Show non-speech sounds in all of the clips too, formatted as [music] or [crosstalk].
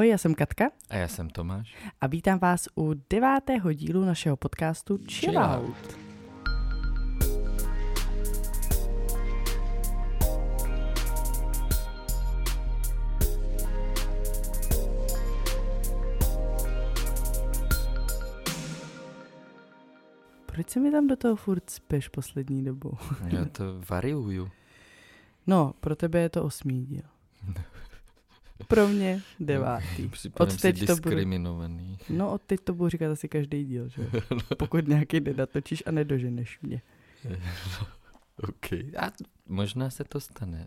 Ahoj, já jsem Katka. A já jsem Tomáš. A vítám vás u devátého dílu našeho podcastu Chill, Out. Proč se mi tam do toho furt speš poslední dobou? Já to variuju. No, pro tebe je to osmý díl. [laughs] Pro mě devátý. od teď to diskriminovaný. Budu, no od teď to budu říkat asi každý díl, že? [laughs] Pokud nějaký nedatočíš a nedoženeš mě. [laughs] OK. A možná se to stane.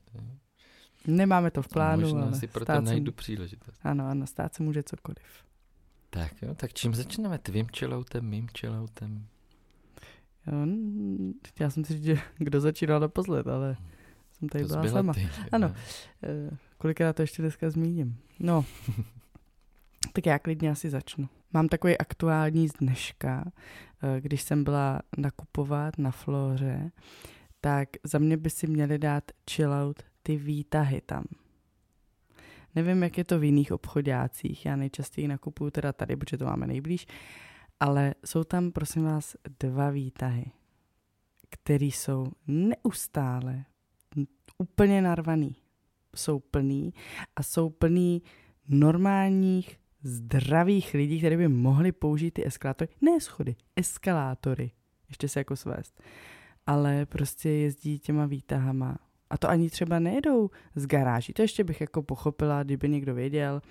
Nemáme to v plánu, možná ale si proto najdu se... příležitost. Ano, ano, stát se může cokoliv. Tak jo, tak čím začínáme? Tvým chilloutem, mým chilloutem? Já jsem si říct, že kdo začínal naposled, ale jsem tady to byla sama. Ty, ano, uh, kolikrát to ještě dneska zmíním. No, [laughs] tak já klidně asi začnu. Mám takový aktuální z dneška, uh, když jsem byla nakupovat na Floře, tak za mě by si měli dát chillout ty výtahy tam. Nevím, jak je to v jiných obchodácích, já nejčastěji nakupuju teda tady, protože to máme nejblíž, ale jsou tam, prosím vás, dva výtahy, které jsou neustále úplně narvaný. Jsou plný a jsou plný normálních, zdravých lidí, kteří by mohli použít ty eskalátory. Ne schody, eskalátory. Ještě se jako svést. Ale prostě jezdí těma výtahama. A to ani třeba nejedou z garáží. To ještě bych jako pochopila, kdyby někdo věděl.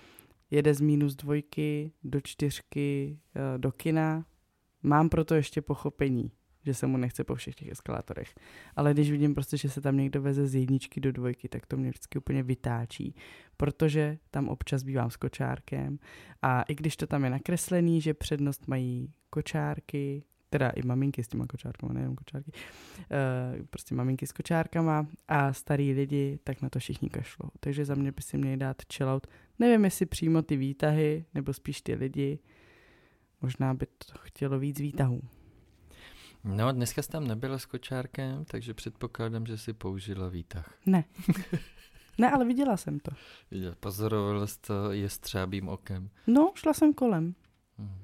Jede z minus dvojky do čtyřky eh, do kina. Mám proto ještě pochopení že se mu nechce po všech těch eskalátorech. Ale když vidím prostě, že se tam někdo veze z jedničky do dvojky, tak to mě vždycky úplně vytáčí, protože tam občas bývám s kočárkem a i když to tam je nakreslený, že přednost mají kočárky, teda i maminky s těma kočárkama, nejenom kočárky, uh, prostě maminky s kočárkama a starý lidi, tak na to všichni kašlou. Takže za mě by si měli dát chillout. Nevím, jestli přímo ty výtahy, nebo spíš ty lidi. Možná by to chtělo víc výtahů. No, dneska jsi tam nebyla s kočárkem, takže předpokládám, že jsi použila výtah. Ne. [laughs] ne, ale viděla jsem to. Viděla, pozorovala jsi to jestřábým okem. No, šla jsem kolem. Hmm.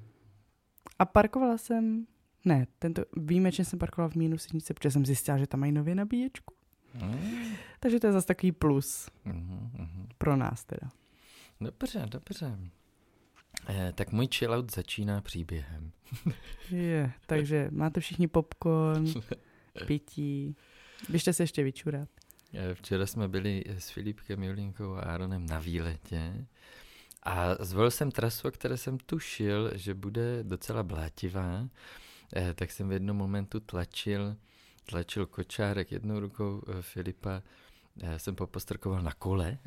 A parkovala jsem, ne, tento výjimečně jsem parkovala v minus jednice, protože jsem zjistila, že tam mají nově nabíječku. Hmm. Takže to je zase takový plus. Hmm, hmm. Pro nás teda. Dobře, dobře. Eh, tak můj chillout začíná příběhem. [laughs] Je, takže máte všichni popcorn, [laughs] pití. Běžte se ještě vyčurat. Eh, včera jsme byli s Filipkem, Julinkou a Aaronem na výletě a zvolil jsem trasu, o které jsem tušil, že bude docela blátivá, eh, tak jsem v jednom momentu tlačil, tlačil kočárek jednou rukou Filipa jsem popostrkoval na kole,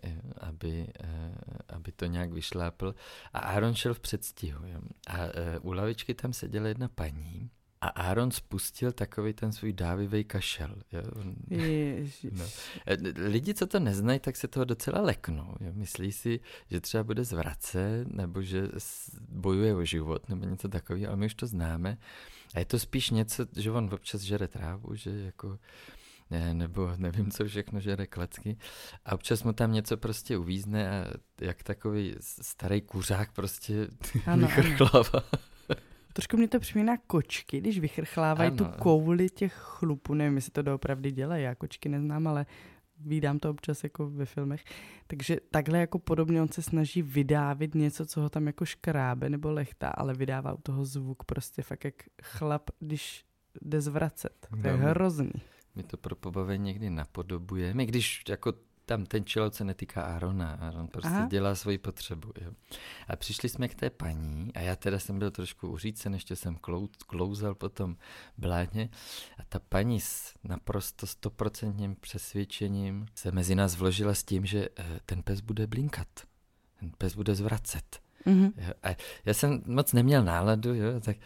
aby, eh, aby to nějak vyšlápl. A Aaron šel v předstihu. A eh, u lavičky tam seděla jedna paní a Aaron spustil takový ten svůj dávivý kašel. Jo? No. Eh, lidi, co to neznají, tak se toho docela leknou. Jo? Myslí si, že třeba bude zvracet, nebo že bojuje o život, nebo něco takového, ale my už to známe. A je to spíš něco, že on občas žere trávu, že jako ne, nebo nevím, co všechno žere klecky. A občas mu tam něco prostě uvízne a jak takový starý kuřák prostě ano, vychrchlává. Trošku mě to připomíná kočky, když vychrchlávají ano. tu kouli těch chlupů. Nevím, jestli to doopravdy dělají, já kočky neznám, ale vídám to občas jako ve filmech. Takže takhle jako podobně on se snaží vydávit něco, co ho tam jako škrábe nebo lechtá, ale vydává u toho zvuk prostě fakt jak chlap, když jde zvracet. To je no. hrozný mi to pro pobavení někdy napodobujeme, když jako tam ten chillout se netýká Arona, Aron prostě Aha. dělá svoji potřebu. Jo. A přišli jsme k té paní a já teda jsem byl trošku uřícen, ještě jsem klou, klouzal potom bládně a ta paní s naprosto stoprocentním přesvědčením se mezi nás vložila s tím, že eh, ten pes bude blinkat, ten pes bude zvracet. Mm-hmm. Jo, a já jsem moc neměl náladu, jo, tak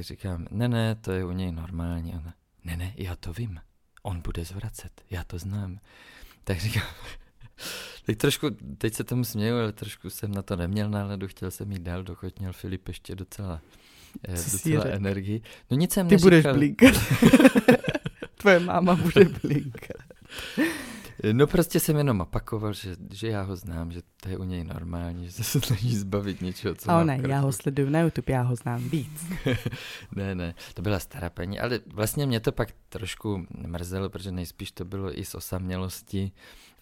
říkám, ne, ne, to je u něj normální. Ona, ne, ne, já to vím on bude zvracet, já to znám. Tak říkám, [laughs] teď trošku, teď se tomu směju, ale trošku jsem na to neměl náladu, chtěl jsem jít dál, dokud měl Filip ještě docela, eh, docela energii. No nic jsem Ty neříkal. budeš blinkat. [laughs] Tvoje máma bude [laughs] blinkat. No prostě jsem jenom opakoval, že, že já ho znám, že to je u něj normální, [laughs] že se snaží zbavit něčeho, co Ale ne, já ho sleduju na YouTube, já ho znám víc. [laughs] ne, ne, to byla stará paní, ale vlastně mě to pak trošku mrzelo, protože nejspíš to bylo i z osamělosti,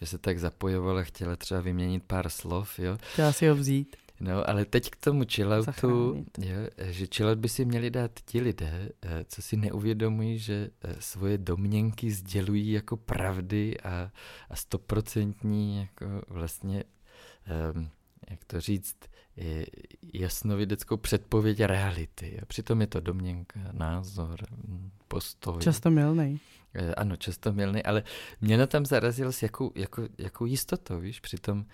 že se tak zapojovala, chtěla třeba vyměnit pár slov, jo. Chtěla si ho vzít. No, ale teď k tomu chilloutu, je, že chillout by si měli dát ti lidé, eh, co si neuvědomují, že eh, svoje domněnky sdělují jako pravdy a, a stoprocentní jako vlastně, um, jak to říct, jasnovideckou předpověď reality. A přitom je to domněnka, názor, postoj. Často milný. Eh, ano, často milný, ale mě na tam zarazil s jakou, jako, jakou jistotou, víš, přitom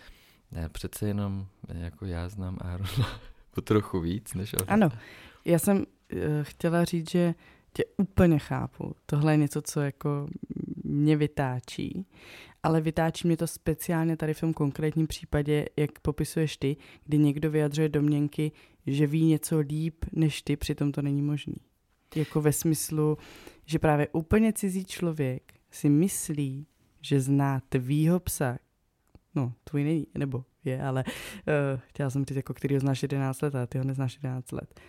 ne, přece jenom jako já znám Arona [laughs] o trochu víc než on. Ano, já jsem uh, chtěla říct, že tě úplně chápu. Tohle je něco, co jako mě vytáčí, ale vytáčí mě to speciálně tady v tom konkrétním případě, jak popisuješ ty, kdy někdo vyjadřuje domněnky, že ví něco líp než ty, přitom to není možný. Jako ve smyslu, že právě úplně cizí člověk si myslí, že zná tvýho psa, no, tvůj není, nebo je, ale uh, chtěla jsem říct, jako který ho znáš 11 let a ty ho neznáš 11 let.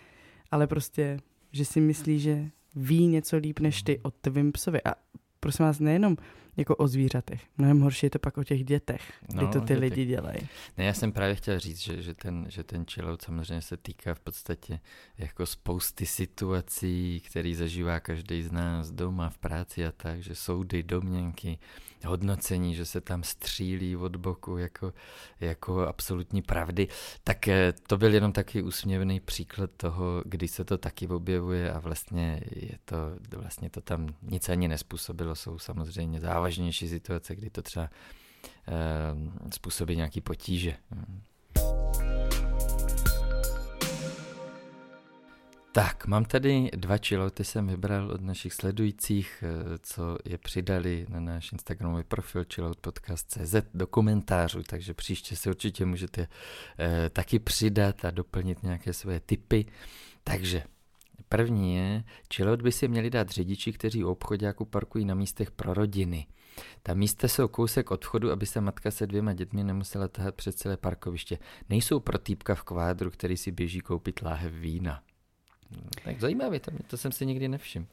Ale prostě, že si myslí, že ví něco líp než ty o tvým psovi. A prosím vás, nejenom jako o zvířatech. Mnohem horší je to pak o těch dětech, kdy no, to ty lidi ty... dělají. Ne, já jsem právě chtěl říct, že, že ten, že ten chillout samozřejmě se týká v podstatě jako spousty situací, který zažívá každý z nás doma, v práci a tak, že soudy, domněnky, hodnocení, že se tam střílí od boku jako, jako absolutní pravdy, tak eh, to byl jenom takový úsměvný příklad toho, kdy se to taky objevuje a vlastně je to, vlastně to tam nic ani nespůsobilo, jsou samozřejmě závažnější situace, kdy to třeba eh, způsobí nějaký potíže. Tak, mám tady dva chillouty, jsem vybral od našich sledujících, eh, co je přidali na náš Instagramový profil chilloutpodcast.cz do komentářů, takže příště se určitě můžete eh, taky přidat a doplnit nějaké své tipy. Takže první je, chillout by si měli dát řidiči, kteří u obchodáku parkují na místech pro rodiny. Ta místa jsou kousek od vchodu, aby se matka se dvěma dětmi nemusela tahat před celé parkoviště. Nejsou pro týpka v kvádru, který si běží koupit láhev vína. Tak zajímavé, to, to jsem si nikdy nevšiml.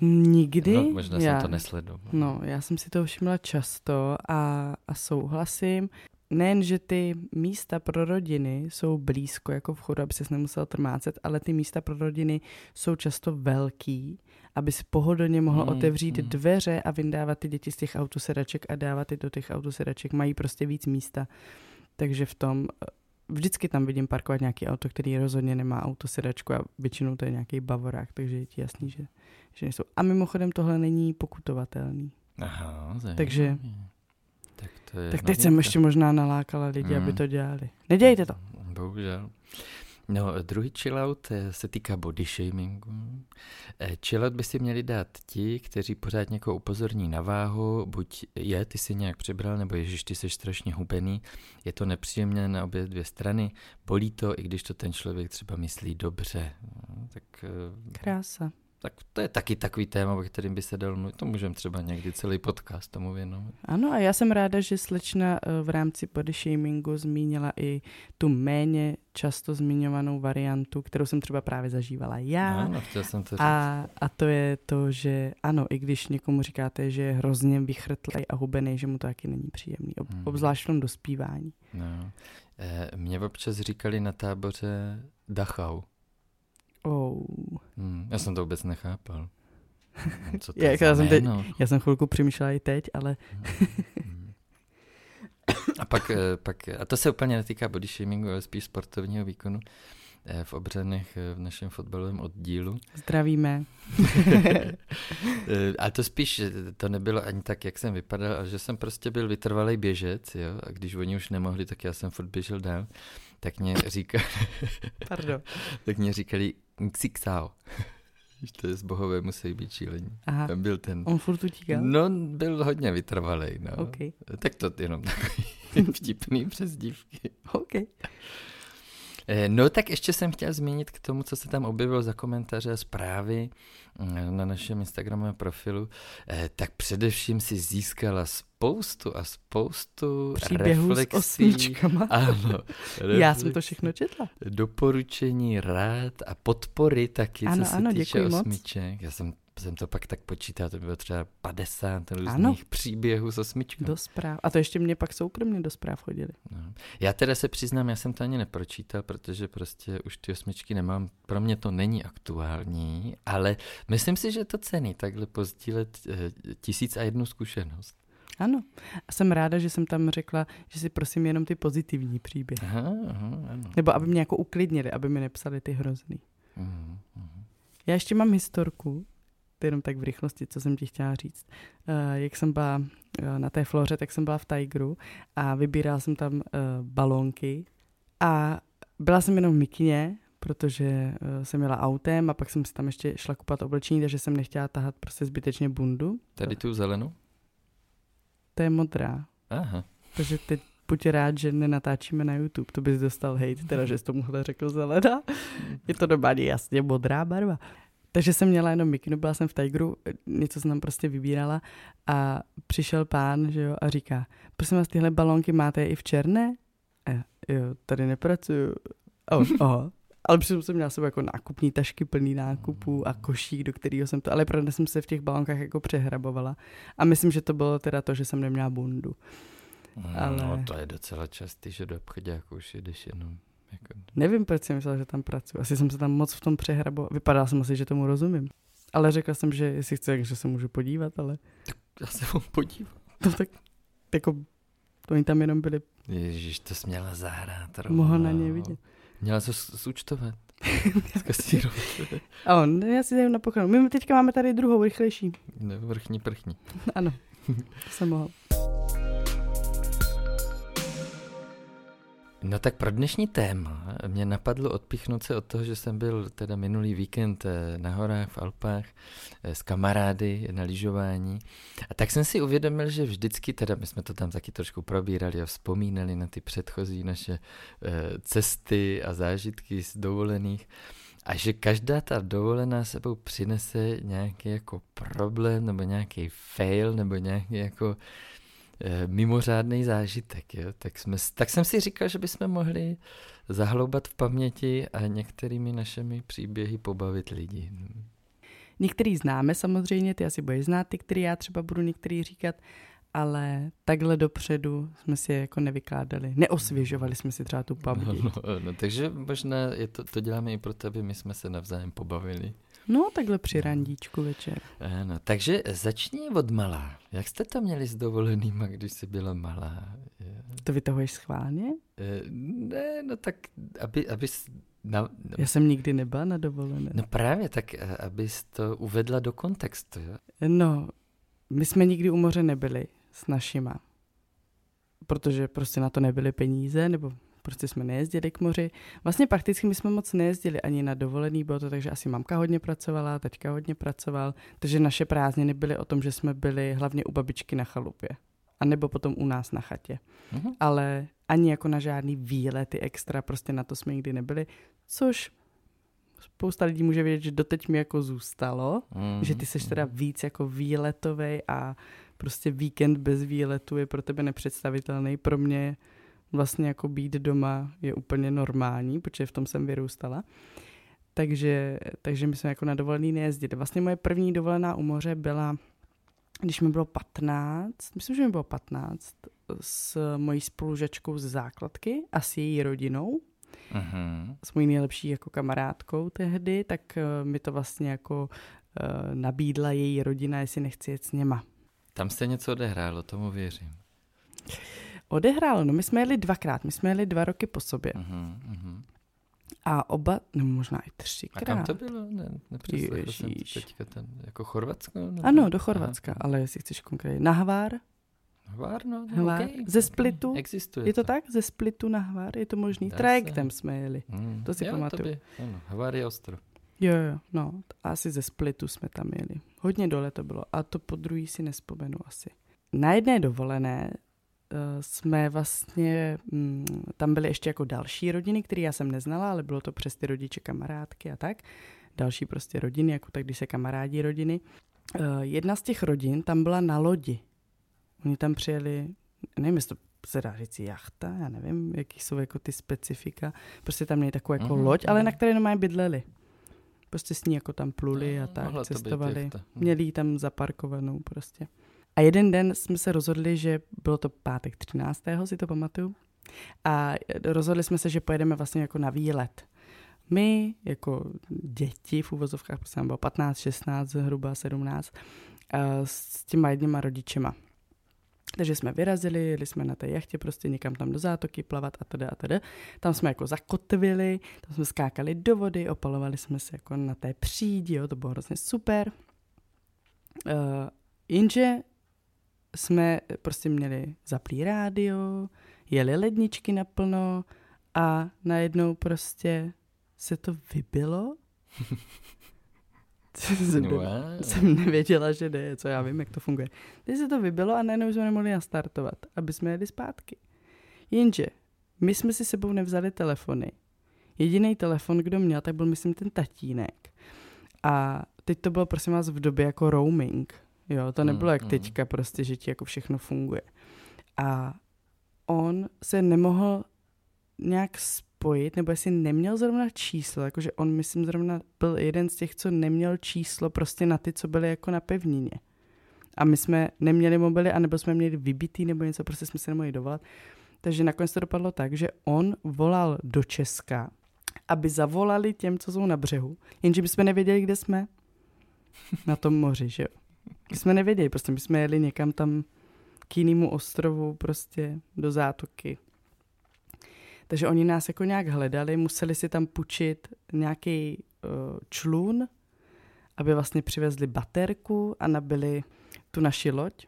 Nikdy? No, možná já, jsem to nesledoval. No, já jsem si to všimla často a, a souhlasím. Nejen, že ty místa pro rodiny jsou blízko jako vchodu, aby ses nemusel trmácet, ale ty místa pro rodiny jsou často velký, aby si pohodlně mohl mm, otevřít mm. dveře a vyndávat ty děti z těch autosedaček a dávat je do těch autosedaček. Mají prostě víc místa. Takže v tom vždycky tam vidím parkovat nějaký auto, který rozhodně nemá autosedačku a většinou to je nějaký bavorák, takže je ti jasný, že, že nejsou. A mimochodem tohle není pokutovatelný. Aha, zajímavý. Takže tak, to je tak teď jsem ještě možná nalákala lidi, mm. aby to dělali. Nedějte to. Bohužel. No, druhý chillout eh, se týká body shamingu. Eh, chillout by si měli dát ti, kteří pořád někoho upozorní na váhu, buď je, ty si nějak přibral, nebo ježiš, ty jsi strašně hubený. Je to nepříjemné na obě dvě strany, bolí to, i když to ten člověk třeba myslí dobře. No, tak, eh, Krása. Tak to je taky takový téma, o kterým by se dal mluvit. To můžeme třeba někdy celý podcast tomu věnovat. Ano a já jsem ráda, že slečna eh, v rámci body shamingu zmínila i tu méně často zmiňovanou variantu, kterou jsem třeba právě zažívala já. Ano, chtěl jsem to říct. A, a to je to, že ano, i když někomu říkáte, že je hrozně vychrtlej a hubený, že mu to taky není příjemný, ob, hmm. obzvlášť v tom dospívání. No. E, mě občas říkali na táboře Dachau. Oh. Hmm, já jsem to vůbec nechápal. Co [laughs] to já, já, jsem teď, já jsem chvilku přemýšlel i teď, ale... Hmm. [coughs] a pak, eh, pak, a to se úplně netýká body shamingu, ale spíš sportovního výkonu eh, v obřenech eh, v našem fotbalovém oddílu. Zdravíme. [laughs] a to spíš, to nebylo ani tak, jak jsem vypadal, ale že jsem prostě byl vytrvalý běžec, jo, a když oni už nemohli, tak já jsem furt běžel dál, tak mě říkali, Pardon. [laughs] tak mě říkali Xixao. [laughs] to je z bohové musí být šílení. Aha. Tam byl ten... On furt utíkal? No, byl hodně vytrvalý, no. Okay. Tak to jenom takový [laughs] vtipný přes dívky. OK. Eh, no tak ještě jsem chtěl zmínit k tomu, co se tam objevilo za komentáře a zprávy mm, na našem Instagramovém profilu, eh, tak především si získala spoustu a spoustu Příběhů reflexí. s osmičkama. [laughs] Ano. Já jsem to všechno četla. Doporučení, rád a podpory taky, ano, co se ano, týče osmiček. Moc. Já jsem jsem to pak tak počítal, to bylo třeba 50 různých ano. příběhů s osmičkou. Do zpráv. A to ještě mě pak soukromně do zpráv chodili. No. Já teda se přiznám, já jsem to ani nepročítal, protože prostě už ty osmičky nemám. Pro mě to není aktuální, ale myslím si, že je to cený takhle pozdílet eh, tisíc a jednu zkušenost. Ano. A jsem ráda, že jsem tam řekla, že si prosím jenom ty pozitivní příběhy. Aha, aha, ano. Nebo aby mě jako uklidnili, aby mi nepsali ty hrozný. Uh-huh, uh-huh. Já ještě mám historku, to jenom tak v rychlosti, co jsem ti chtěla říct. Uh, jak jsem byla uh, na té floře, tak jsem byla v Tigeru a vybírala jsem tam uh, balónky a byla jsem jenom v mikině, protože jsem jela autem a pak jsem si tam ještě šla kupat oblečení, takže jsem nechtěla tahat prostě zbytečně bundu. Tady tu zelenou? To je modrá. Aha. Takže teď buď rád, že nenatáčíme na YouTube, to bys dostal hate, teda, že jsi tomuhle řekl zelená. Je to normálně jasně modrá barva. Takže jsem měla jenom mikinu, byla jsem v Tigeru, něco jsem tam prostě vybírala a přišel pán, že jo, a říká, prosím vás, tyhle balónky máte i v černé? A já, jo, tady nepracuju. On, [laughs] aha. Ale přitom jsem měla sebou jako nákupní tašky plný nákupů a košík, do kterého jsem to, ale pravda jsem se v těch balónkách jako přehrabovala. A myslím, že to bylo teda to, že jsem neměla bundu. No, ale... No, to je docela častý, že do obchodě jako už jdeš jenom jako... Nevím, proč jsem myslela, že tam pracuji. Asi jsem se tam moc v tom přehrabo. Vypadá jsem asi, že tomu rozumím. Ale řekla jsem, že jestli chce, že se můžu podívat, ale... Tak já se mu podívám. No tak, jako, to oni tam jenom byli... Ježíš, to jsi měla zahrát. Mohl na ně vidět. Měla to zúčtovat. [laughs] A on, já si dám na pochonu. My teďka máme tady druhou, rychlejší. Vrchní prchní. ano, to jsem mohl. No tak pro dnešní téma mě napadlo odpichnout se od toho, že jsem byl teda minulý víkend eh, na horách v Alpách eh, s kamarády na lyžování. A tak jsem si uvědomil, že vždycky, teda my jsme to tam taky trošku probírali a vzpomínali na ty předchozí naše eh, cesty a zážitky z dovolených, a že každá ta dovolená sebou přinese nějaký jako problém nebo nějaký fail nebo nějaký jako mimořádný zážitek. Jo? Tak, jsme, tak jsem si říkal, že bychom mohli zahloubat v paměti a některými našimi příběhy pobavit lidi. Některý známe samozřejmě, ty asi budeš znát, ty, který já třeba budu některý říkat, ale takhle dopředu jsme si je jako nevykládali. Neosvěžovali jsme si třeba tu paměť. No, no, no, takže možná je to, to děláme i proto, aby my jsme se navzájem pobavili. No, takhle při randíčku večer. Ano, takže začni od malá. Jak jste to měli s dovolenýma, když jsi byla malá? To vytahuješ schválně? E, ne, no tak, aby, aby na, no, Já jsem nikdy nebyla na dovolené. No právě, tak eh, abys to uvedla do kontextu. Jo? No, my jsme nikdy u moře nebyli s našima, protože prostě na to nebyly peníze, nebo prostě jsme nejezdili k moři. Vlastně prakticky my jsme moc nejezdili ani na dovolený, bylo to tak, že asi mamka hodně pracovala, teďka hodně pracoval, takže naše prázdniny byly o tom, že jsme byli hlavně u babičky na chalupě. A nebo potom u nás na chatě. Uh-huh. Ale ani jako na žádný výlety extra, prostě na to jsme nikdy nebyli, což spousta lidí může vědět, že doteď mi jako zůstalo, uh-huh. že ty seš teda víc jako výletový a prostě víkend bez výletu je pro tebe nepředstavitelný. Pro mě vlastně jako být doma je úplně normální, protože v tom jsem vyrůstala. Takže, takže my jsme jako na dovolený nejezdili. Vlastně moje první dovolená u moře byla, když mi bylo 15, myslím, že mi bylo 15, s mojí spolužačkou z základky a s její rodinou. Uh-huh. S mojí nejlepší jako kamarádkou tehdy, tak uh, mi to vlastně jako uh, nabídla její rodina, jestli nechci jet s něma. Tam se něco odehrálo, tomu věřím. Odehrálo, no my jsme jeli dvakrát, my jsme jeli dva roky po sobě. Uh-huh, uh-huh. A oba, no možná i třikrát. A kam to bylo? Ne, jsem teďka ten, jako Chorvatsko? Nebo? Ano, do Chorvatska, Aha. ale jestli chceš konkrétně. Na Hvár? Hvár, no, no Hvár. Okay, Ze Splitu? Okay. Existuje Je to, to tak? Ze Splitu na Hvár? Je to možný? Dá Trajektem se. jsme jeli. Hmm. To si jo, pamatuju. To by, ano, Hvár je ostrov. Jo, jo, no. Asi ze Splitu jsme tam jeli. Hodně dole to bylo. A to po druhý si nespomenu asi. Na jedné dovolené jsme vlastně, mm, tam byly ještě jako další rodiny, které já jsem neznala, ale bylo to přes ty rodiče kamarádky a tak. Další prostě rodiny, jako tak, když se kamarádí rodiny. Uh, jedna z těch rodin tam byla na lodi. Oni tam přijeli, nevím, jestli to se dá říct jachta, já nevím, jaký jsou jako ty specifika. Prostě tam není takovou jako mm-hmm. loď, ale na které normálně bydleli. Prostě s ní jako tam pluli a no, tak, cestovali. Měli ji tam zaparkovanou prostě. A jeden den jsme se rozhodli, že bylo to pátek 13. si to pamatuju, a rozhodli jsme se, že pojedeme vlastně jako na výlet. My, jako děti v uvozovkách, prostě bylo 15, 16, zhruba 17, s těma jedněma rodičema. Takže jsme vyrazili, jeli jsme na té jachtě prostě někam tam do zátoky plavat a teda a teda. Tam jsme jako zakotvili, tam jsme skákali do vody, opalovali jsme se jako na té přídi, jo, to bylo hrozně super. Uh, jenže jsme prostě měli zaplý rádio, jeli ledničky naplno a najednou prostě se to vybilo. [laughs] jsem, wow. jsem nevěděla, že jde, co já vím, jak to funguje. Teď se to vybilo a najednou jsme nemohli nastartovat, aby jsme jeli zpátky. Jenže my jsme si sebou nevzali telefony. Jediný telefon, kdo měl, tak byl myslím ten tatínek. A teď to bylo prosím vás v době jako roaming. Jo, to nebylo mm, jak mm. teďka prostě, že ti jako všechno funguje. A on se nemohl nějak spojit, nebo jestli neměl zrovna číslo, jakože on, myslím, zrovna byl jeden z těch, co neměl číslo prostě na ty, co byly jako na pevnině. A my jsme neměli mobily, anebo jsme měli vybitý, nebo něco, prostě jsme se nemohli dovolat. Takže nakonec to dopadlo tak, že on volal do Česka, aby zavolali těm, co jsou na břehu, jenže jsme nevěděli, kde jsme. Na tom moři, že jo. My jsme nevěděli, prostě my jsme jeli někam tam k jinému ostrovu, prostě do zátoky. Takže oni nás jako nějak hledali, museli si tam půjčit nějaký uh, člun, aby vlastně přivezli baterku a nabili tu naši loď.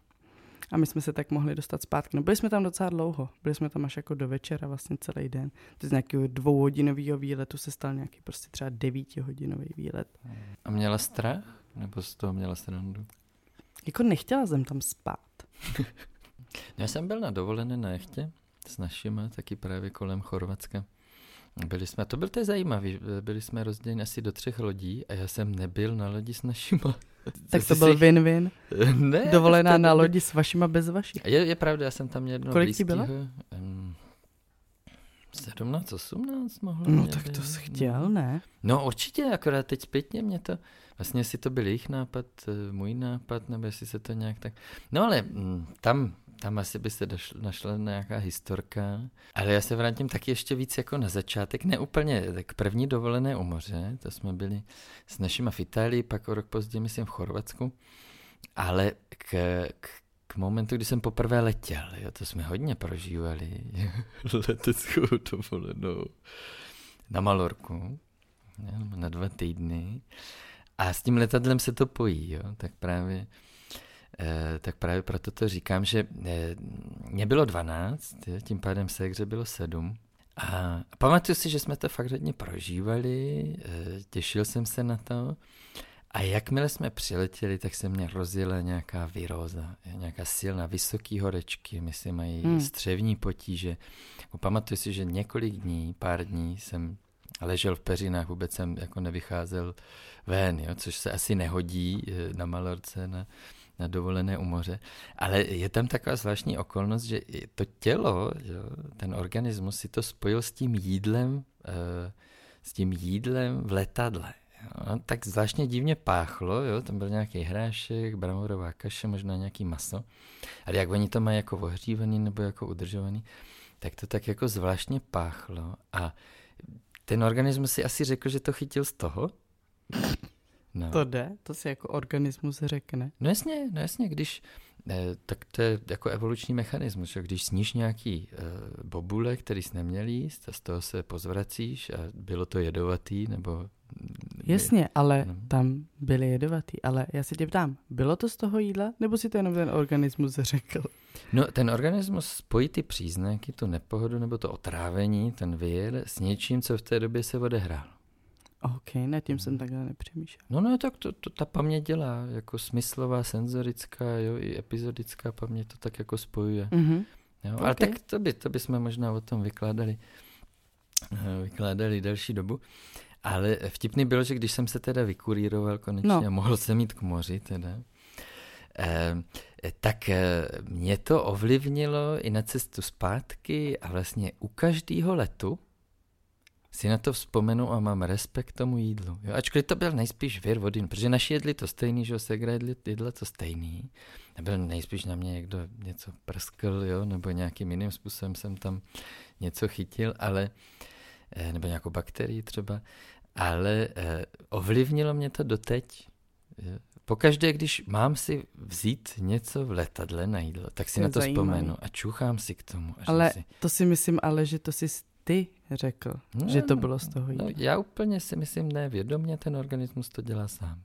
A my jsme se tak mohli dostat zpátky. No byli jsme tam docela dlouho. Byli jsme tam až jako do večera vlastně celý den. To z nějakého dvouhodinového výletu se stal nějaký prostě třeba devítihodinový výlet. A měla strach? Nebo z toho měla srandu? Jako nechtěla jsem tam spát. [laughs] já jsem byl na dovolené na jechtě s našimi, taky právě kolem Chorvatska. Byli jsme, to byl to zajímavý, byli jsme rozděleni asi do třech lodí a já jsem nebyl na lodi s našima. [laughs] Tak to byl win-win. [laughs] Ne. Dovolená to, na lodi s vašima bez vašich. Je, je pravda, já jsem tam jednou Kolik ti bylo? Um, 17, 18 mohlo No tak to jsi chtěl, ne? No určitě, akorát teď zpětně mě to, vlastně jestli to byl jejich nápad, eh, můj nápad, nebo jestli se to nějak tak, no ale mm, tam, tam asi by se našla nějaká historka, ale já se vrátím taky ještě víc jako na začátek, ne úplně tak první dovolené u moře, to jsme byli s našimi v Itálii, pak o rok později myslím v Chorvatsku, ale k, k k momentu, kdy jsem poprvé letěl, jo, to jsme hodně prožívali, [laughs] leteckou dovolenou na Malorku, na dva týdny. A s tím letadlem se to pojí, jo, tak právě eh, tak právě proto to říkám, že eh, mě bylo 12, jo, tím pádem se bylo 7. A pamatuju si, že jsme to fakt hodně prožívali, eh, těšil jsem se na to. A jakmile jsme přiletěli, tak se mě rozjela nějaká viróza, nějaká silná, vysoký horečky, myslím, mají hmm. střevní potíže. Pamatuju si, že několik dní, pár dní jsem ležel v peřinách, vůbec jsem jako nevycházel ven, jo, což se asi nehodí eh, na Malorce, na, na dovolené u moře. Ale je tam taková zvláštní okolnost, že to tělo, jo, ten organismus si to spojil s tím jídlem, eh, s tím jídlem v letadle. No, tak zvláštně divně páchlo, jo, tam byl nějaký hrášek, bramborová kaše, možná nějaký maso. Ale jak oni to mají jako ohřívaný nebo jako udržovaný, tak to tak jako zvláštně páchlo a ten organismus si asi řekl, že to chytil z toho. No. To jde? To si jako organismus řekne? No jasně, no jasně, když, eh, tak to je jako evoluční mechanismus, že když sníš nějaký eh, bobule, který jsi neměl jíst a z toho se pozvracíš a bylo to jedovatý nebo Jasně, ale no. tam byly jedovatý. Ale já se tě ptám, bylo to z toho jídla, nebo si to jenom ten organismus řekl? No, ten organismus spojí ty příznaky, tu nepohodu nebo to otrávení, ten vir, s něčím, co v té době se odehrálo. OK, nad tím jsem takhle nepřemýšlel. No, no, tak to, to ta paměť dělá, jako smyslová, senzorická, jo, i epizodická paměť to tak jako spojuje. Mm-hmm. Jo? Okay. Ale tak to by, to by jsme možná o tom vykládali, eh, vykládali další dobu. Ale vtipný bylo, že když jsem se teda vykuríroval konečně no. a mohl jsem jít k moři teda, eh, tak eh, mě to ovlivnilo i na cestu zpátky a vlastně u každého letu si na to vzpomenu a mám respekt tomu jídlu. Jo? Ačkoliv to byl nejspíš vir vodin, protože naši jedli to stejný, že Segra jedli, jedla to stejný. A byl nejspíš na mě někdo něco prskl, jo? nebo nějakým jiným způsobem jsem tam něco chytil, ale eh, nebo nějakou bakterii třeba, ale eh, ovlivnilo mě to doteď. Pokaždé, když mám si vzít něco v letadle na jídlo, tak si na to zajímavý. vzpomenu a čuchám si k tomu. Ale si... to si myslím ale, že to si ty řekl, no, že to bylo z toho no, jídla. No, já úplně si myslím, ne, vědomě ten organismus to dělá sám.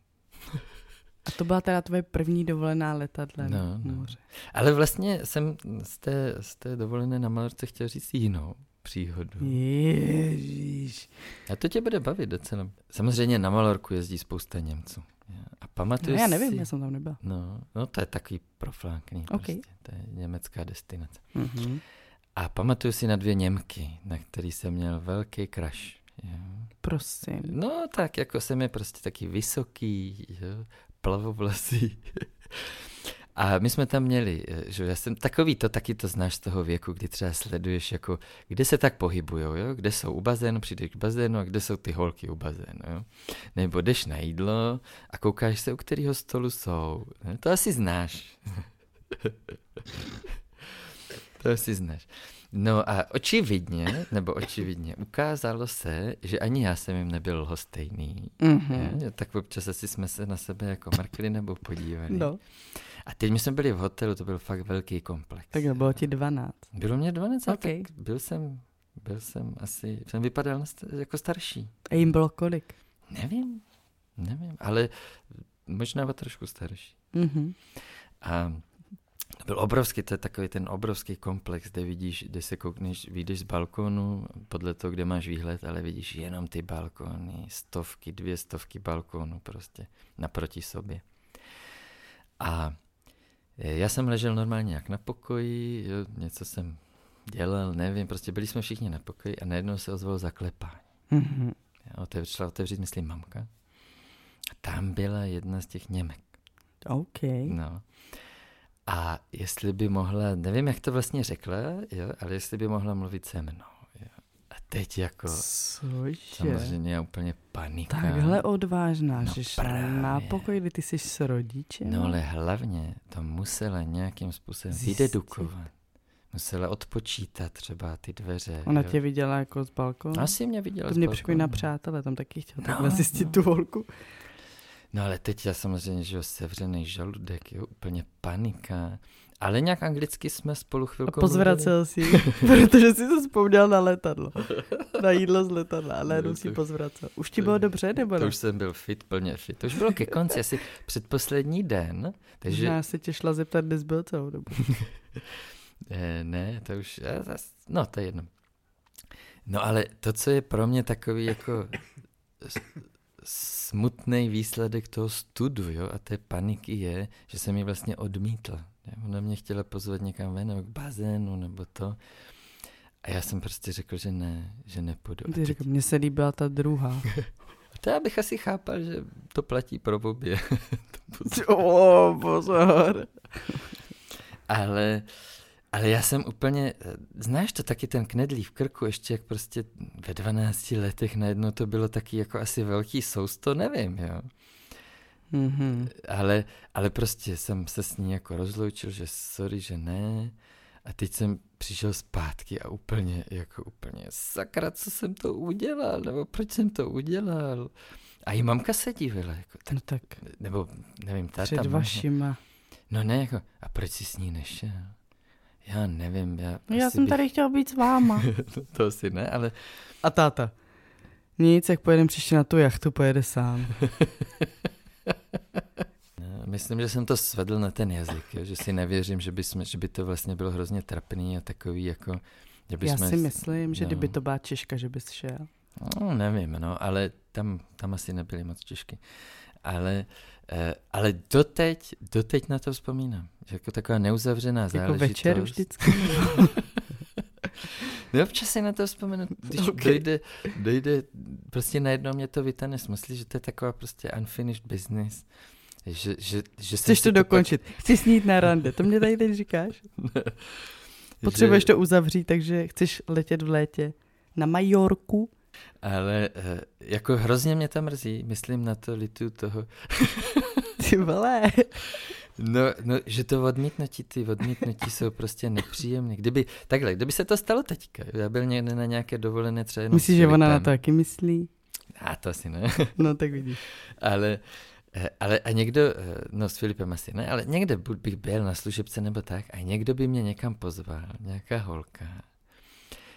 A to byla teda tvoje první dovolená letadle no, no. moře. Ale vlastně jsem z té, z té dovolené na Malorce chtěl říct jinou příhodu. Ježíš. A to tě bude bavit docela. Samozřejmě na Malorku jezdí spousta Němců. A pamatuju no, já nevím, si... já jsem tam nebyl. No, no to je takový proflákný. Okay. Prostě. To je německá destinace. Mm-hmm. A pamatuju si na dvě Němky, na který jsem měl velký. Jo. Prosím. No tak, jako jsem je prostě taky vysoký, jo, plavovlasý. [laughs] A my jsme tam měli, že já jsem takový to, taky to znáš z toho věku, kdy třeba sleduješ, jako, kde se tak pohybujou, jo? kde jsou u bazénu, přijdeš k bazénu a kde jsou ty holky u bazénu. Jo? Nebo jdeš na jídlo a koukáš se, u kterého stolu jsou. To asi znáš. [laughs] to asi znáš. No a očividně, nebo očividně, ukázalo se, že ani já jsem jim nebyl lhostejný. Mm-hmm. Tak občas asi jsme se na sebe jako mrkli nebo podívali. No. A teď my jsme byli v hotelu, to byl fakt velký komplex. Tak bylo ti 12. Bylo mě 12, okay. tak byl jsem, byl jsem asi, jsem vypadal jako starší. A jim bylo kolik? Nevím, nevím, ale možná trošku starší. Mm-hmm. A byl obrovský, to je takový ten obrovský komplex, kde vidíš, kde se koukneš, vyjdeš z balkónu, podle toho, kde máš výhled, ale vidíš jenom ty balkóny, stovky, dvě stovky balkónů prostě naproti sobě. A já jsem ležel normálně jak na pokoji, jo, něco jsem dělal, nevím, prostě byli jsme všichni na pokoji a najednou se ozvalo zaklepání. Mm-hmm. Já otevřela otevřít, myslím, mamka. A tam byla jedna z těch Němek. OK. No. A jestli by mohla, nevím, jak to vlastně řekla, jo, ale jestli by mohla mluvit se mnou. Jo. A teď jako, Cože? samozřejmě úplně panika. Takhle odvážná, no že na pokoj, kdy ty jsi s rodičem. No ale hlavně to musela nějakým způsobem vydedukovat. Musela odpočítat třeba ty dveře. Ona jo. tě viděla jako z balkonu? Asi mě viděla To mě připomíná přátelé, tam taky chtěl no, takhle zjistit no. tu volku. No ale teď já samozřejmě, že jo, sevřený žaludek, jo, úplně panika. Ale nějak anglicky jsme spolu chvilku... A pozvracel si, [laughs] protože jsi se vzpomněl na letadlo. Na jídlo z letadla, ale jenom si pozvracel. Už ti bylo dobře, nebo ne? To už jsem byl fit, plně fit. To už bylo ke konci, asi předposlední den. Takže... Já se tě šla zeptat, kde byl celou dobu. ne, [laughs] ne, to už... No, to je jedno. No ale to, co je pro mě takový jako smutný výsledek toho studu jo, a té paniky je, že jsem ji vlastně odmítla. Ona mě chtěla pozvat někam ven, nebo k bazénu, nebo to. A já jsem prostě řekl, že ne, že nepůjdu. Ty řekl, mně se líbila ta druhá. [laughs] to já bych asi chápal, že to platí pro obě. [laughs] o, [laughs] pozor. Ale ale já jsem úplně, znáš to taky ten knedlí v krku, ještě jak prostě ve 12 letech najednou to bylo taky jako asi velký sousto, nevím, jo. Mm-hmm. Ale, ale prostě jsem se s ní jako rozloučil, že sorry, že ne. A teď jsem přišel zpátky a úplně, jako úplně, sakra, co jsem to udělal, nebo proč jsem to udělal. A i mamka se divila, jako, tak, no tak nebo nevím, ta Před vašima. No ne, jako, a proč jsi s ní nešel? Já nevím. Já, no já jsem bych... tady chtěl být s váma. [laughs] to asi ne, ale... A táta? Nic, jak pojedeme příště na tu jachtu, pojede sám. [laughs] Myslím, že jsem to svedl na ten jazyk, jo? že si nevěřím, že by, jsme, že by to vlastně bylo hrozně trapný a takový jako... Že by Já jsme... si myslím, že no. kdyby to byla Češka, že bys šel. No, nevím, no, ale tam, tam asi nebyly moc Češky. ale, eh, ale doteď, doteď na to vzpomínám. Že jako taková neuzavřená jako záležitost. Jako večer vždycky? [laughs] no občas si na to vzpomenu, když okay. dojde, dojde, prostě najednou mě to vytane smysl, že to je taková prostě unfinished business. Že, že, že Chceš to dokončit, pak... chci snít na rande, to mě tady teď říkáš? [laughs] Potřebuješ že... to uzavřít, takže chceš letět v létě na Majorku? Ale uh, jako hrozně mě to mrzí, myslím na to litu toho. [laughs] Ty vole. No, no, že to odmítnutí, ty odmítnutí jsou prostě nepříjemné. Kdyby, takhle, kdyby se to stalo teďka, já byl někde na nějaké dovolené třeba jenom Myslíš, že ona na to taky myslí? A to asi ne. [laughs] no, tak vidíš. Ale, eh, ale a někdo, eh, no s Filipem asi ne, ale někde bych byl na služebce nebo tak a někdo by mě někam pozval, nějaká holka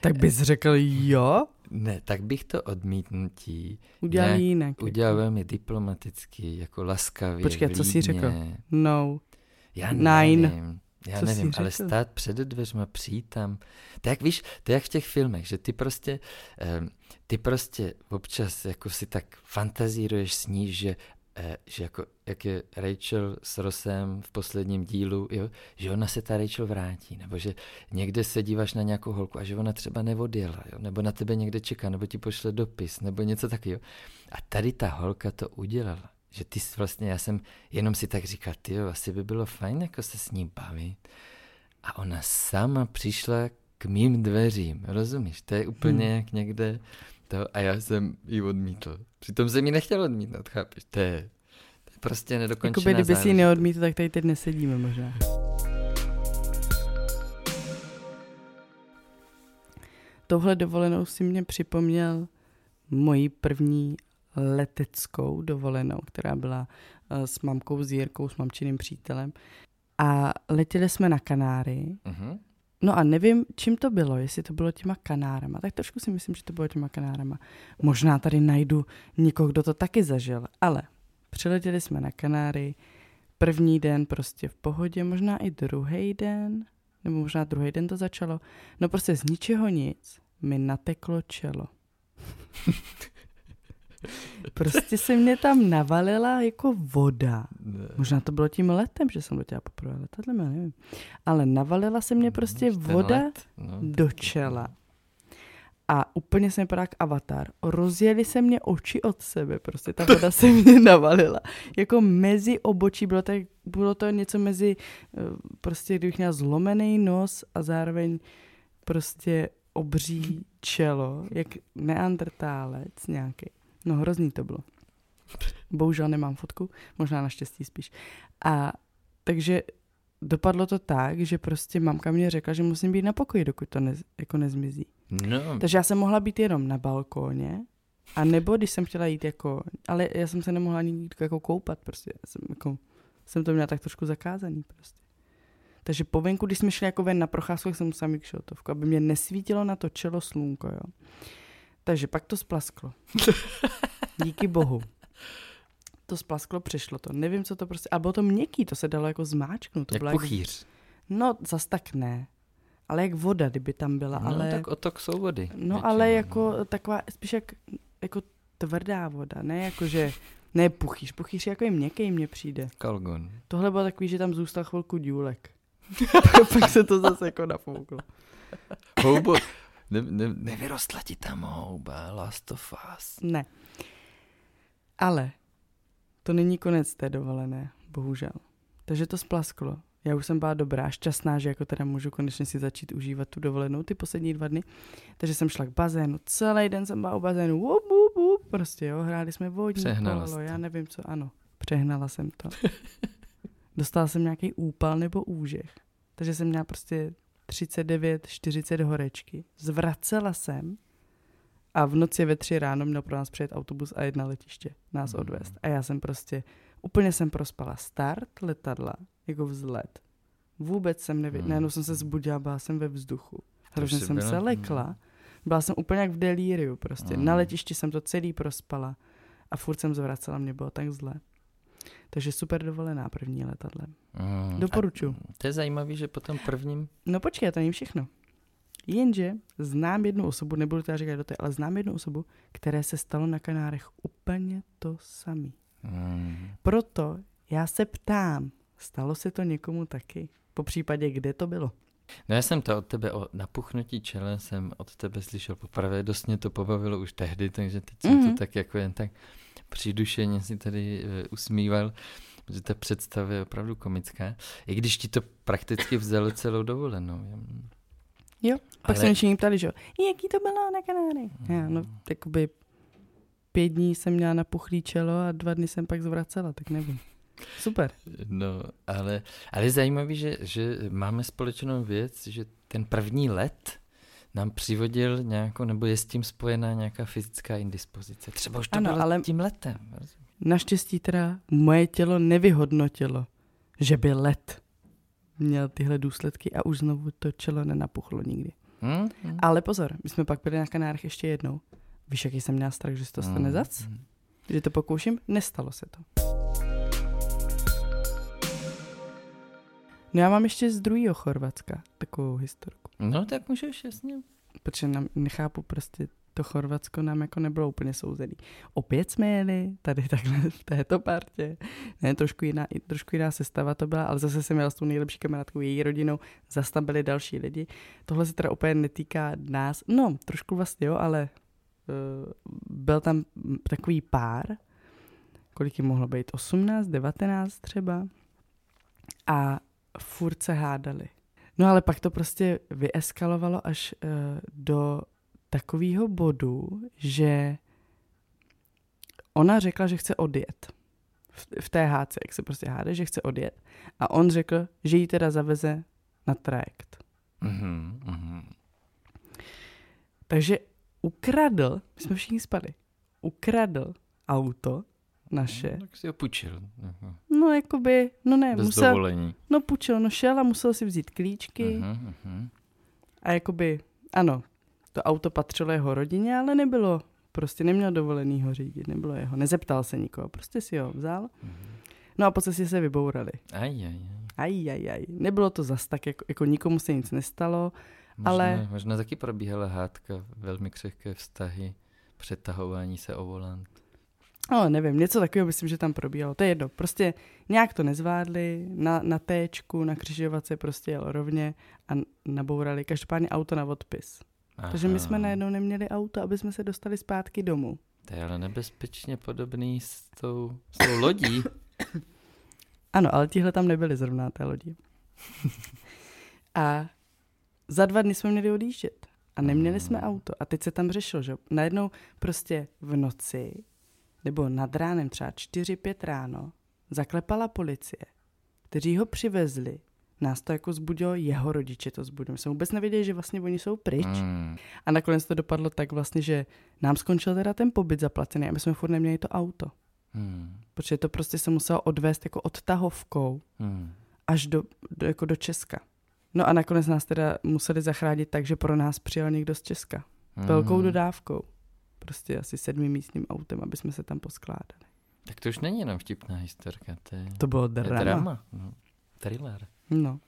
tak bys řekl jo? Ne, tak bych to odmítnutí udělal nějak, jinak. Jako. Udělal jako. velmi diplomaticky, jako laskavě, Počkej, co jsi řekl? No. Já Nine. nevím. Já co nevím, ale stát před dveřma, přijít tam. To jak víš, to jak v těch filmech, že ty prostě, um, ty prostě občas jako si tak fantazíruješ, sníš, že že jako, jak je Rachel s Rosem v posledním dílu, jo, že ona se ta Rachel vrátí, nebo že někde se díváš na nějakou holku a že ona třeba neodjela, jo, nebo na tebe někde čeká, nebo ti pošle dopis, nebo něco takového. A tady ta holka to udělala. Že ty vlastně, já jsem jenom si tak říkal, ty asi by bylo fajn jako se s ní bavit. A ona sama přišla k mým dveřím, rozumíš? To je úplně hmm. jak někde to a já jsem ji odmítl. Přitom jsem ji nechtěl odmítnout, chápeš? To je, to je prostě nedokončená Jakoby, kdyby si ji neodmítl, tak tady teď nesedíme možná. Tohle dovolenou si mě připomněl moji první leteckou dovolenou, která byla uh, s mamkou, s Jirkou, s mamčiným přítelem. A letěli jsme na Kanáry. Uh-huh. No a nevím, čím to bylo, jestli to bylo těma kanárama, tak trošku si myslím, že to bylo těma kanárama. Možná tady najdu někoho, kdo to taky zažil, ale přiletěli jsme na Kanáry, první den prostě v pohodě, možná i druhý den, nebo možná druhý den to začalo, no prostě z ničeho nic mi nateklo čelo. [laughs] Prostě se mě tam navalila jako voda. Ne. Možná to bylo tím letem, že jsem letěla poprvé letadlem, já nevím. Ale navalila se mě prostě Ten voda no, do čela. A úplně jsem vypadala jak avatar. Rozjeli se mě oči od sebe, prostě ta voda se mě [laughs] navalila. Jako mezi obočí, bylo to, bylo to něco mezi, eh, prostě kdybych měla zlomený nos a zároveň prostě obří čelo, jak neandertálec nějaký. No hrozný to bylo. Bohužel nemám fotku, možná naštěstí spíš. A takže dopadlo to tak, že prostě mamka mě řekla, že musím být na pokoji, dokud to ne, jako nezmizí. No. Takže já jsem mohla být jenom na balkóně, a nebo když jsem chtěla jít jako, ale já jsem se nemohla ani jít jako koupat prostě, já jsem, jako, jsem to měla tak trošku zakázaný prostě. Takže po venku, když jsme šli jako ven na procházku, jsem musela mít kšotovku, aby mě nesvítilo na to čelo slunko, jo. Takže pak to splasklo. [laughs] Díky bohu. To splasklo, přišlo to. Nevím, co to prostě... A bylo to měkký, to se dalo jako zmáčknout. To jak puchýř. Jak... No, zas tak ne. Ale jak voda, kdyby tam byla. No, ale... tak otok jsou vody. No, většinou. ale jako taková, spíš jak, jako tvrdá voda, ne jako, že ne puchýř, puchýř jako i měkký mně přijde. Kalgon. Tohle bylo takový, že tam zůstal chvilku důlek. [laughs] pak se to zase jako nafouklo. Houbo, ne, ne, nevyrostla ti tam houba, Last of Us. Ne. Ale to není konec té dovolené, bohužel. Takže to splasklo. Já už jsem byla dobrá, šťastná, že jako teda můžu konečně si začít užívat tu dovolenou ty poslední dva dny. Takže jsem šla k bazénu, celý den jsem byla u bazénu, wup, wup, wup, prostě jo, hráli jsme vodní Přehnala kolo, já nevím co, ano, přehnala jsem to. [laughs] Dostala jsem nějaký úpal nebo úžeh. Takže jsem měla prostě 39, 40 horečky. Zvracela jsem a v noci ve tři ráno měl pro nás přijet autobus a jedna letiště nás mm. odvést. A já jsem prostě, úplně jsem prospala start letadla, jako vzlet. Vůbec jsem nevěděla, mm. najednou jsem se zbudila, byla jsem ve vzduchu. Hrozně jsem byla? se lekla. Byla jsem úplně jak v delíriu prostě. Mm. Na letišti jsem to celý prospala a furt jsem zvracela, mě bylo tak zle. Takže super dovolená první letadlem. Mm, Doporučuji. To je zajímavé, že po tom prvním... No počkej, to není všechno. Jenže znám jednu osobu, nebudu to říkat do té, ale znám jednu osobu, které se stalo na Kanárech úplně to samý. Hmm. Proto já se ptám, stalo se to někomu taky? Po případě, kde to bylo? No já jsem to od tebe o napuchnutí čele jsem od tebe slyšel poprvé, dost mě to pobavilo už tehdy, takže teď jsem mm-hmm. to mhm. tak jako jen tak přidušeně si tady uh, usmíval, že ta představa je opravdu komická, i když ti to prakticky vzalo celou dovolenou. Jo, pak Ale... se mě ptali, že jo, jaký to bylo na Kanáry? Mm. Já, no, jakoby pět dní jsem měla napuchlý čelo a dva dny jsem pak zvracela, tak nevím. Super. No, ale, ale je zajímavý, že, že máme společnou věc, že ten první let nám přivodil nějakou, nebo je s tím spojená nějaká fyzická indispozice. Třeba už to ano, bylo ale tím letem. Naštěstí teda moje tělo nevyhodnotilo, že by let měl tyhle důsledky a už znovu to čelo nenapuchlo nikdy. Hmm, hmm. Ale pozor, my jsme pak byli na Kanárech ještě jednou. Víš, jaký jsem měl strach, že se to stane hmm, zac? Hmm. Že to pokouším? Nestalo se to. No já mám ještě z druhého Chorvatska takovou historku. No tak můžeš, jasně. Protože nám, nechápu prostě to Chorvatsko nám jako nebylo úplně souzený. Opět jsme jeli tady takhle v této partě. Ne, trošku jiná, trošku jiná sestava to byla, ale zase jsem jela s tou nejlepší kamarádkou, její rodinou, zase tam byli další lidi. Tohle se teda úplně netýká nás. No, trošku vlastně jo, ale uh, byl tam takový pár, kolik jim mohlo být, 18, 19 třeba. A furt se hádali. No ale pak to prostě vyeskalovalo až uh, do takového bodu, že ona řekla, že chce odjet. V, v té hádce, jak se prostě háde, že chce odjet. A on řekl, že ji teda zaveze na trajekt. Mm-hmm, mm-hmm. Takže ukradl, my jsme všichni spali, ukradl auto naše. No, tak si ho půjčil. No, jakoby, no ne, Bez musel, dovolení. no půjčil, no šel a musel si vzít klíčky. Uh-huh, uh-huh. A jakoby, ano, to auto patřilo jeho rodině, ale nebylo, prostě neměl dovolený ho řídit, nebylo jeho, nezeptal se nikoho, prostě si ho vzal. Uh-huh. No a po cestě se vybourali. Aj, aj, aj. Aj, aj, aj. Nebylo to zas tak, jako, jako nikomu se nic nestalo, možná, ale... Možná taky probíhala hádka, velmi křehké vztahy, přetahování se o volant. Ale nevím, něco takového myslím, že tam probíhalo. To je jedno. Prostě nějak to nezvládli, na, na téčku, na křižovatce prostě jel rovně a nabourali každopádně auto na odpis. Aha. Takže my jsme najednou neměli auto, aby jsme se dostali zpátky domů. To je ale nebezpečně podobný s tou, s tou lodí. [coughs] ano, ale tihle tam nebyli zrovna té lodi. a za dva dny jsme měli odjíždět a neměli jsme auto. A teď se tam řešilo, že najednou prostě v noci nebo nad ránem třeba 4-5 ráno zaklepala policie, kteří ho přivezli. Nás to jako zbudilo, jeho rodiče to zbudili. My jsme vůbec nevěděli, že vlastně oni jsou pryč. Mm. A nakonec to dopadlo tak vlastně, že nám skončil teda ten pobyt zaplacený a my jsme furt neměli to auto. Mm. Protože to prostě se muselo odvést jako odtahovkou mm. až do, do, jako do Česka. No a nakonec nás teda museli zachránit tak, že pro nás přijel někdo z Česka. Mm. Velkou dodávkou prostě asi sedmi místním autem, aby jsme se tam poskládali. Tak to už není jenom vtipná historka, to je, to bylo drama. Drama. No, thriller. No.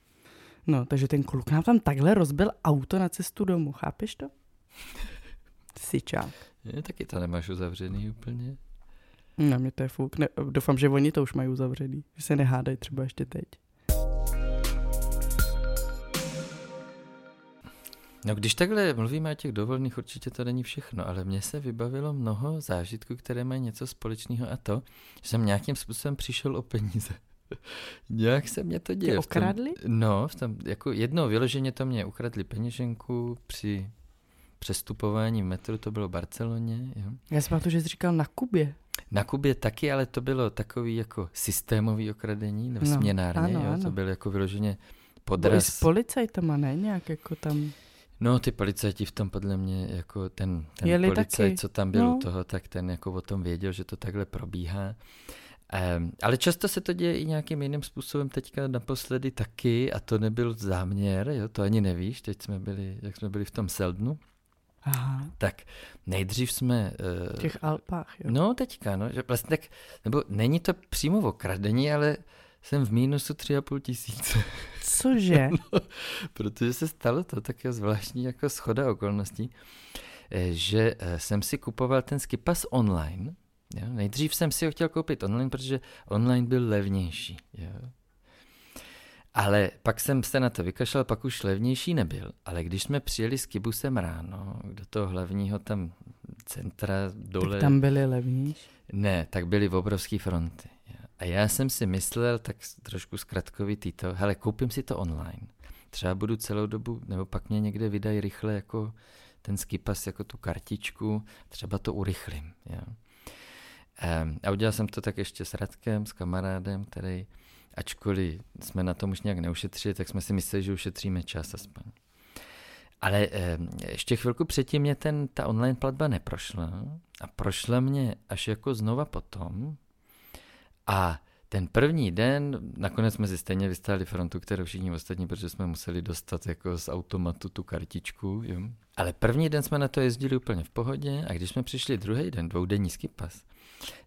no, takže ten kluk nám tam takhle rozbil auto na cestu domů, chápeš to? [laughs] Sičák. Je, taky to nemáš uzavřený úplně. Na mě to je fuk. Ne, doufám, že oni to už mají uzavřený. Že se nehádají třeba ještě teď. No když takhle mluvíme o těch dovolných, určitě to není všechno, ale mně se vybavilo mnoho zážitků, které mají něco společného a to, že jsem nějakým způsobem přišel o peníze. [laughs] Nějak se mě to děje. Tě okradli? V tom, no, v tom, jako jedno vyloženě to mě ukradli peněženku při přestupování v metru, to bylo v Barceloně. Jo. Já jsem to, že jsi říkal na Kubě. Na Kubě taky, ale to bylo takový jako systémový okradení, nebo no, směnárně, ano, jo, ano. to bylo jako vyloženě podraz. Bylo i s policajtama, ne? Nějak jako tam... No, ty policajti v tom podle mě, jako ten, ten Jeli policajt, taky. co tam byl no. u toho, tak ten jako o tom věděl, že to takhle probíhá. Um, ale často se to děje i nějakým jiným způsobem, teďka naposledy taky, a to nebyl záměr, jo, to ani nevíš, teď jsme byli, jak jsme byli v tom Seldnu, Aha. tak nejdřív jsme... Uh, v těch Alpách, jo. No, teďka, no, že vlastně tak, nebo není to přímo okradení, ale jsem v mínusu tři a půl tisíce. Cože? [laughs] no, protože se stalo to také zvláštní jako schoda okolností, eh, že eh, jsem si kupoval ten skipas online Jo? Nejdřív jsem si ho chtěl koupit online, protože online byl levnější. Jo? Ale pak jsem se na to vykašlal, pak už levnější nebyl. Ale když jsme přijeli s Kibusem ráno do toho hlavního tam centra dole... Tak tam byly levnější? Ne, tak byly v obrovské fronty. A já jsem si myslel, tak trošku zkratkovitý to, hele, koupím si to online. Třeba budu celou dobu, nebo pak mě někde vydají rychle jako ten skipas, jako tu kartičku, třeba to urychlím. Jo. A udělal jsem to tak ještě s Radkem, s kamarádem, který ačkoliv jsme na tom už nějak neušetřili, tak jsme si mysleli, že ušetříme čas aspoň. Ale ještě chvilku předtím mě ten, ta online platba neprošla a prošla mě až jako znova potom. A ten první den, nakonec jsme si stejně vystáli frontu, kterou všichni ostatní, protože jsme museli dostat jako z automatu tu kartičku. Jo. Ale první den jsme na to jezdili úplně v pohodě a když jsme přišli druhý den, dvoudenní skipas,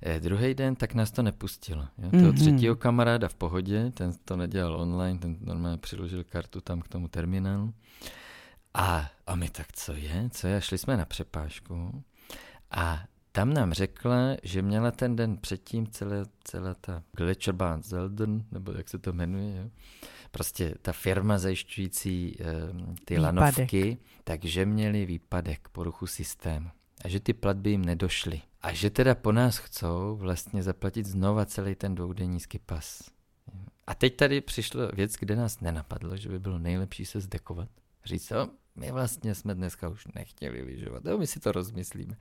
Eh, druhý den, tak nás to nepustilo. Jo? Toho mm-hmm. třetího kamaráda v pohodě, ten to nedělal online, ten normálně přiložil kartu tam k tomu terminálu. A, a my tak, co je? Co je? šli jsme na přepážku a tam nám řekla, že měla ten den předtím celé, celá ta Gletscherbahn Zelden, nebo jak se to jmenuje, jo? prostě ta firma zajišťující e, ty výpadek. lanovky, takže měli výpadek, poruchu systému a že ty platby jim nedošly. A že teda po nás chcou vlastně zaplatit znova celý ten dvoudenní skipas. A teď tady přišla věc, kde nás nenapadlo, že by bylo nejlepší se zdekovat. Říct, co, my vlastně jsme dneska už nechtěli lyžovat, jo, my si to rozmyslíme.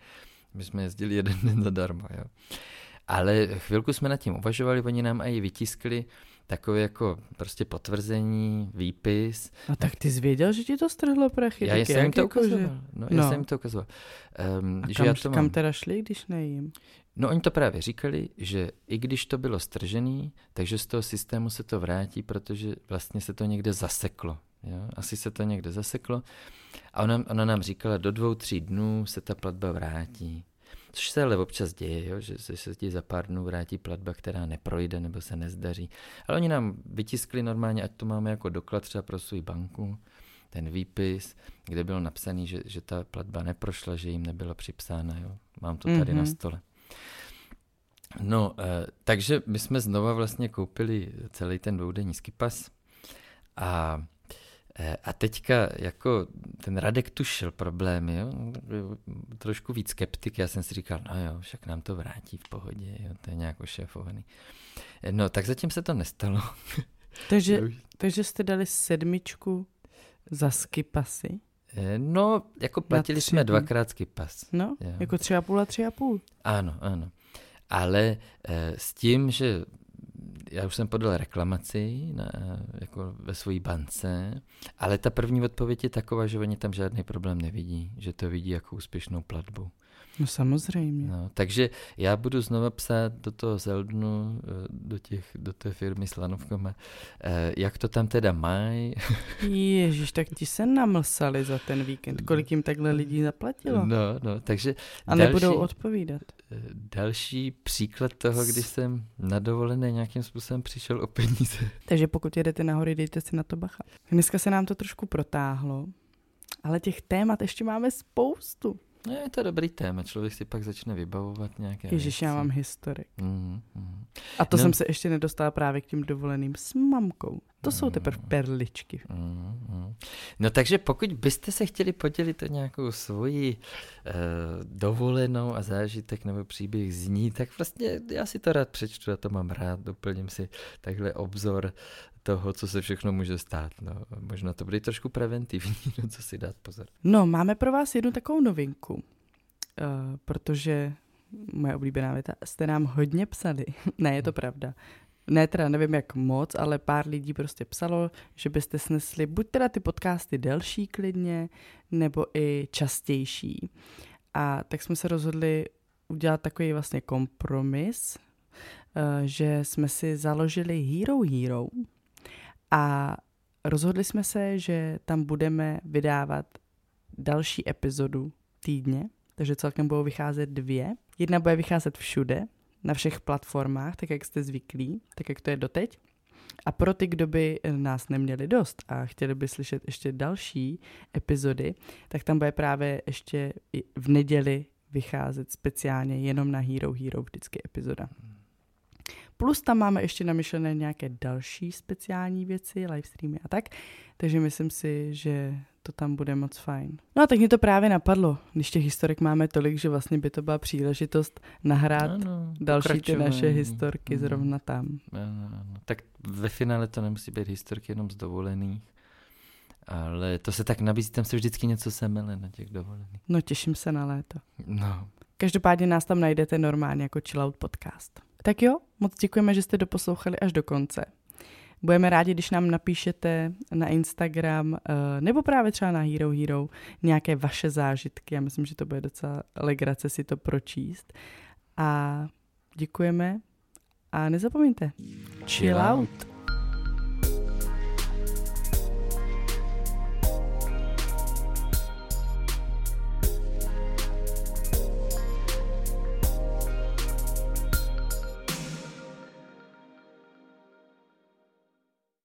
My jsme jezdili jeden den zadarmo, jo. Ale chvilku jsme nad tím uvažovali, oni nám i vytiskli takové jako prostě potvrzení, výpis. A tak ty jsi věděl, že ti to strhlo prachy? Já jsem jim to jako, ukazoval. Že... No, já no. jsem jim to ukazoval. Um, A že kam, já to mám... kam teda šli, když nejím? No oni to právě říkali, že i když to bylo stržený, takže z toho systému se to vrátí, protože vlastně se to někde zaseklo. Jo? Asi se to někde zaseklo. A ona, ona nám říkala, do dvou, tří dnů se ta platba vrátí. Což se ale občas děje, jo, že se ti za pár dnů vrátí platba, která neprojde nebo se nezdaří. Ale oni nám vytiskli normálně, ať to máme jako doklad třeba pro svou banku, ten výpis, kde bylo napsaný, že, že ta platba neprošla, že jim nebylo připsána. Jo. Mám to tady mm-hmm. na mhm. stole. No, eh, takže my jsme znova vlastně koupili celý ten dvoudenní skipas a a teďka jako ten Radek tušil problémy, jo? trošku víc skeptik, já jsem si říkal, no jo, však nám to vrátí v pohodě, jo? to je nějak ošéfovaný. Eh, no, tak zatím se to nestalo. [laughs] Takže, takže jste dali sedmičku za skipasy? Eh, no, jako platili jsme dvakrát skipas. No, jo. jako tři a půl a tři a půl. Ano, ano. Ale e, s tím, že já už jsem podal reklamaci na, jako ve své bance, ale ta první odpověď je taková, že oni tam žádný problém nevidí, že to vidí jako úspěšnou platbu. No samozřejmě. No, takže já budu znova psát do toho Zeldnu, eh, do, těch, do té firmy s lanovkama, eh, jak to tam teda mají. [laughs] Ježíš, tak ti se namlsali za ten víkend. Kolik jim takhle lidí zaplatilo? No, no, takže... A další, nebudou odpovídat. Eh, další příklad toho, kdy jsem na dovolené nějakým způsobem přišel o peníze. [laughs] Takže pokud jedete nahory, dejte si na to bacha. Dneska se nám to trošku protáhlo, ale těch témat ještě máme spoustu. No, je to dobrý téma, člověk si pak začne vybavovat nějaké Ježíš, já mám historik. Mm, mm. A to no. jsem se ještě nedostala právě k tím dovoleným s mamkou. To mm, jsou teprve perličky. Mm, mm. No takže pokud byste se chtěli podělit o nějakou svoji uh, dovolenou a zážitek nebo příběh z ní, tak vlastně já si to rád přečtu, a to mám rád, doplním si takhle obzor toho, co se všechno může stát. No, možná to bude trošku preventivní, [laughs] no, co si dát pozor. No, máme pro vás jednu takovou novinku, uh, protože moje oblíbená věta, jste nám hodně psali. [laughs] ne, je to pravda. Ne, teda nevím jak moc, ale pár lidí prostě psalo, že byste snesli buď teda ty podcasty delší klidně, nebo i častější. A tak jsme se rozhodli udělat takový vlastně kompromis, uh, že jsme si založili Hero Hero, a rozhodli jsme se, že tam budeme vydávat další epizodu týdně, takže celkem budou vycházet dvě. Jedna bude vycházet všude, na všech platformách, tak jak jste zvyklí, tak jak to je doteď. A pro ty, kdo by nás neměli dost a chtěli by slyšet ještě další epizody, tak tam bude právě ještě v neděli vycházet speciálně jenom na Hero Hero vždycky epizoda. Plus tam máme ještě namyšlené nějaké další speciální věci, livestreamy a tak, takže myslím si, že to tam bude moc fajn. No a tak mě to právě napadlo, když těch historek máme tolik, že vlastně by to byla příležitost nahrát ano, další ty naše historky mm. zrovna tam. Ano, ano. Tak ve finále to nemusí být historky jenom z dovolených, ale to se tak nabízí, tam se vždycky něco semele na těch dovolených. No těším se na léto. No. Každopádně nás tam najdete normálně jako Chillout Podcast. Tak jo, moc děkujeme, že jste doposlouchali až do konce. Budeme rádi, když nám napíšete na Instagram eh, nebo právě třeba na Hero Hero nějaké vaše zážitky. Já myslím, že to bude docela legrace si to pročíst. A děkujeme a nezapomeňte. Chill out.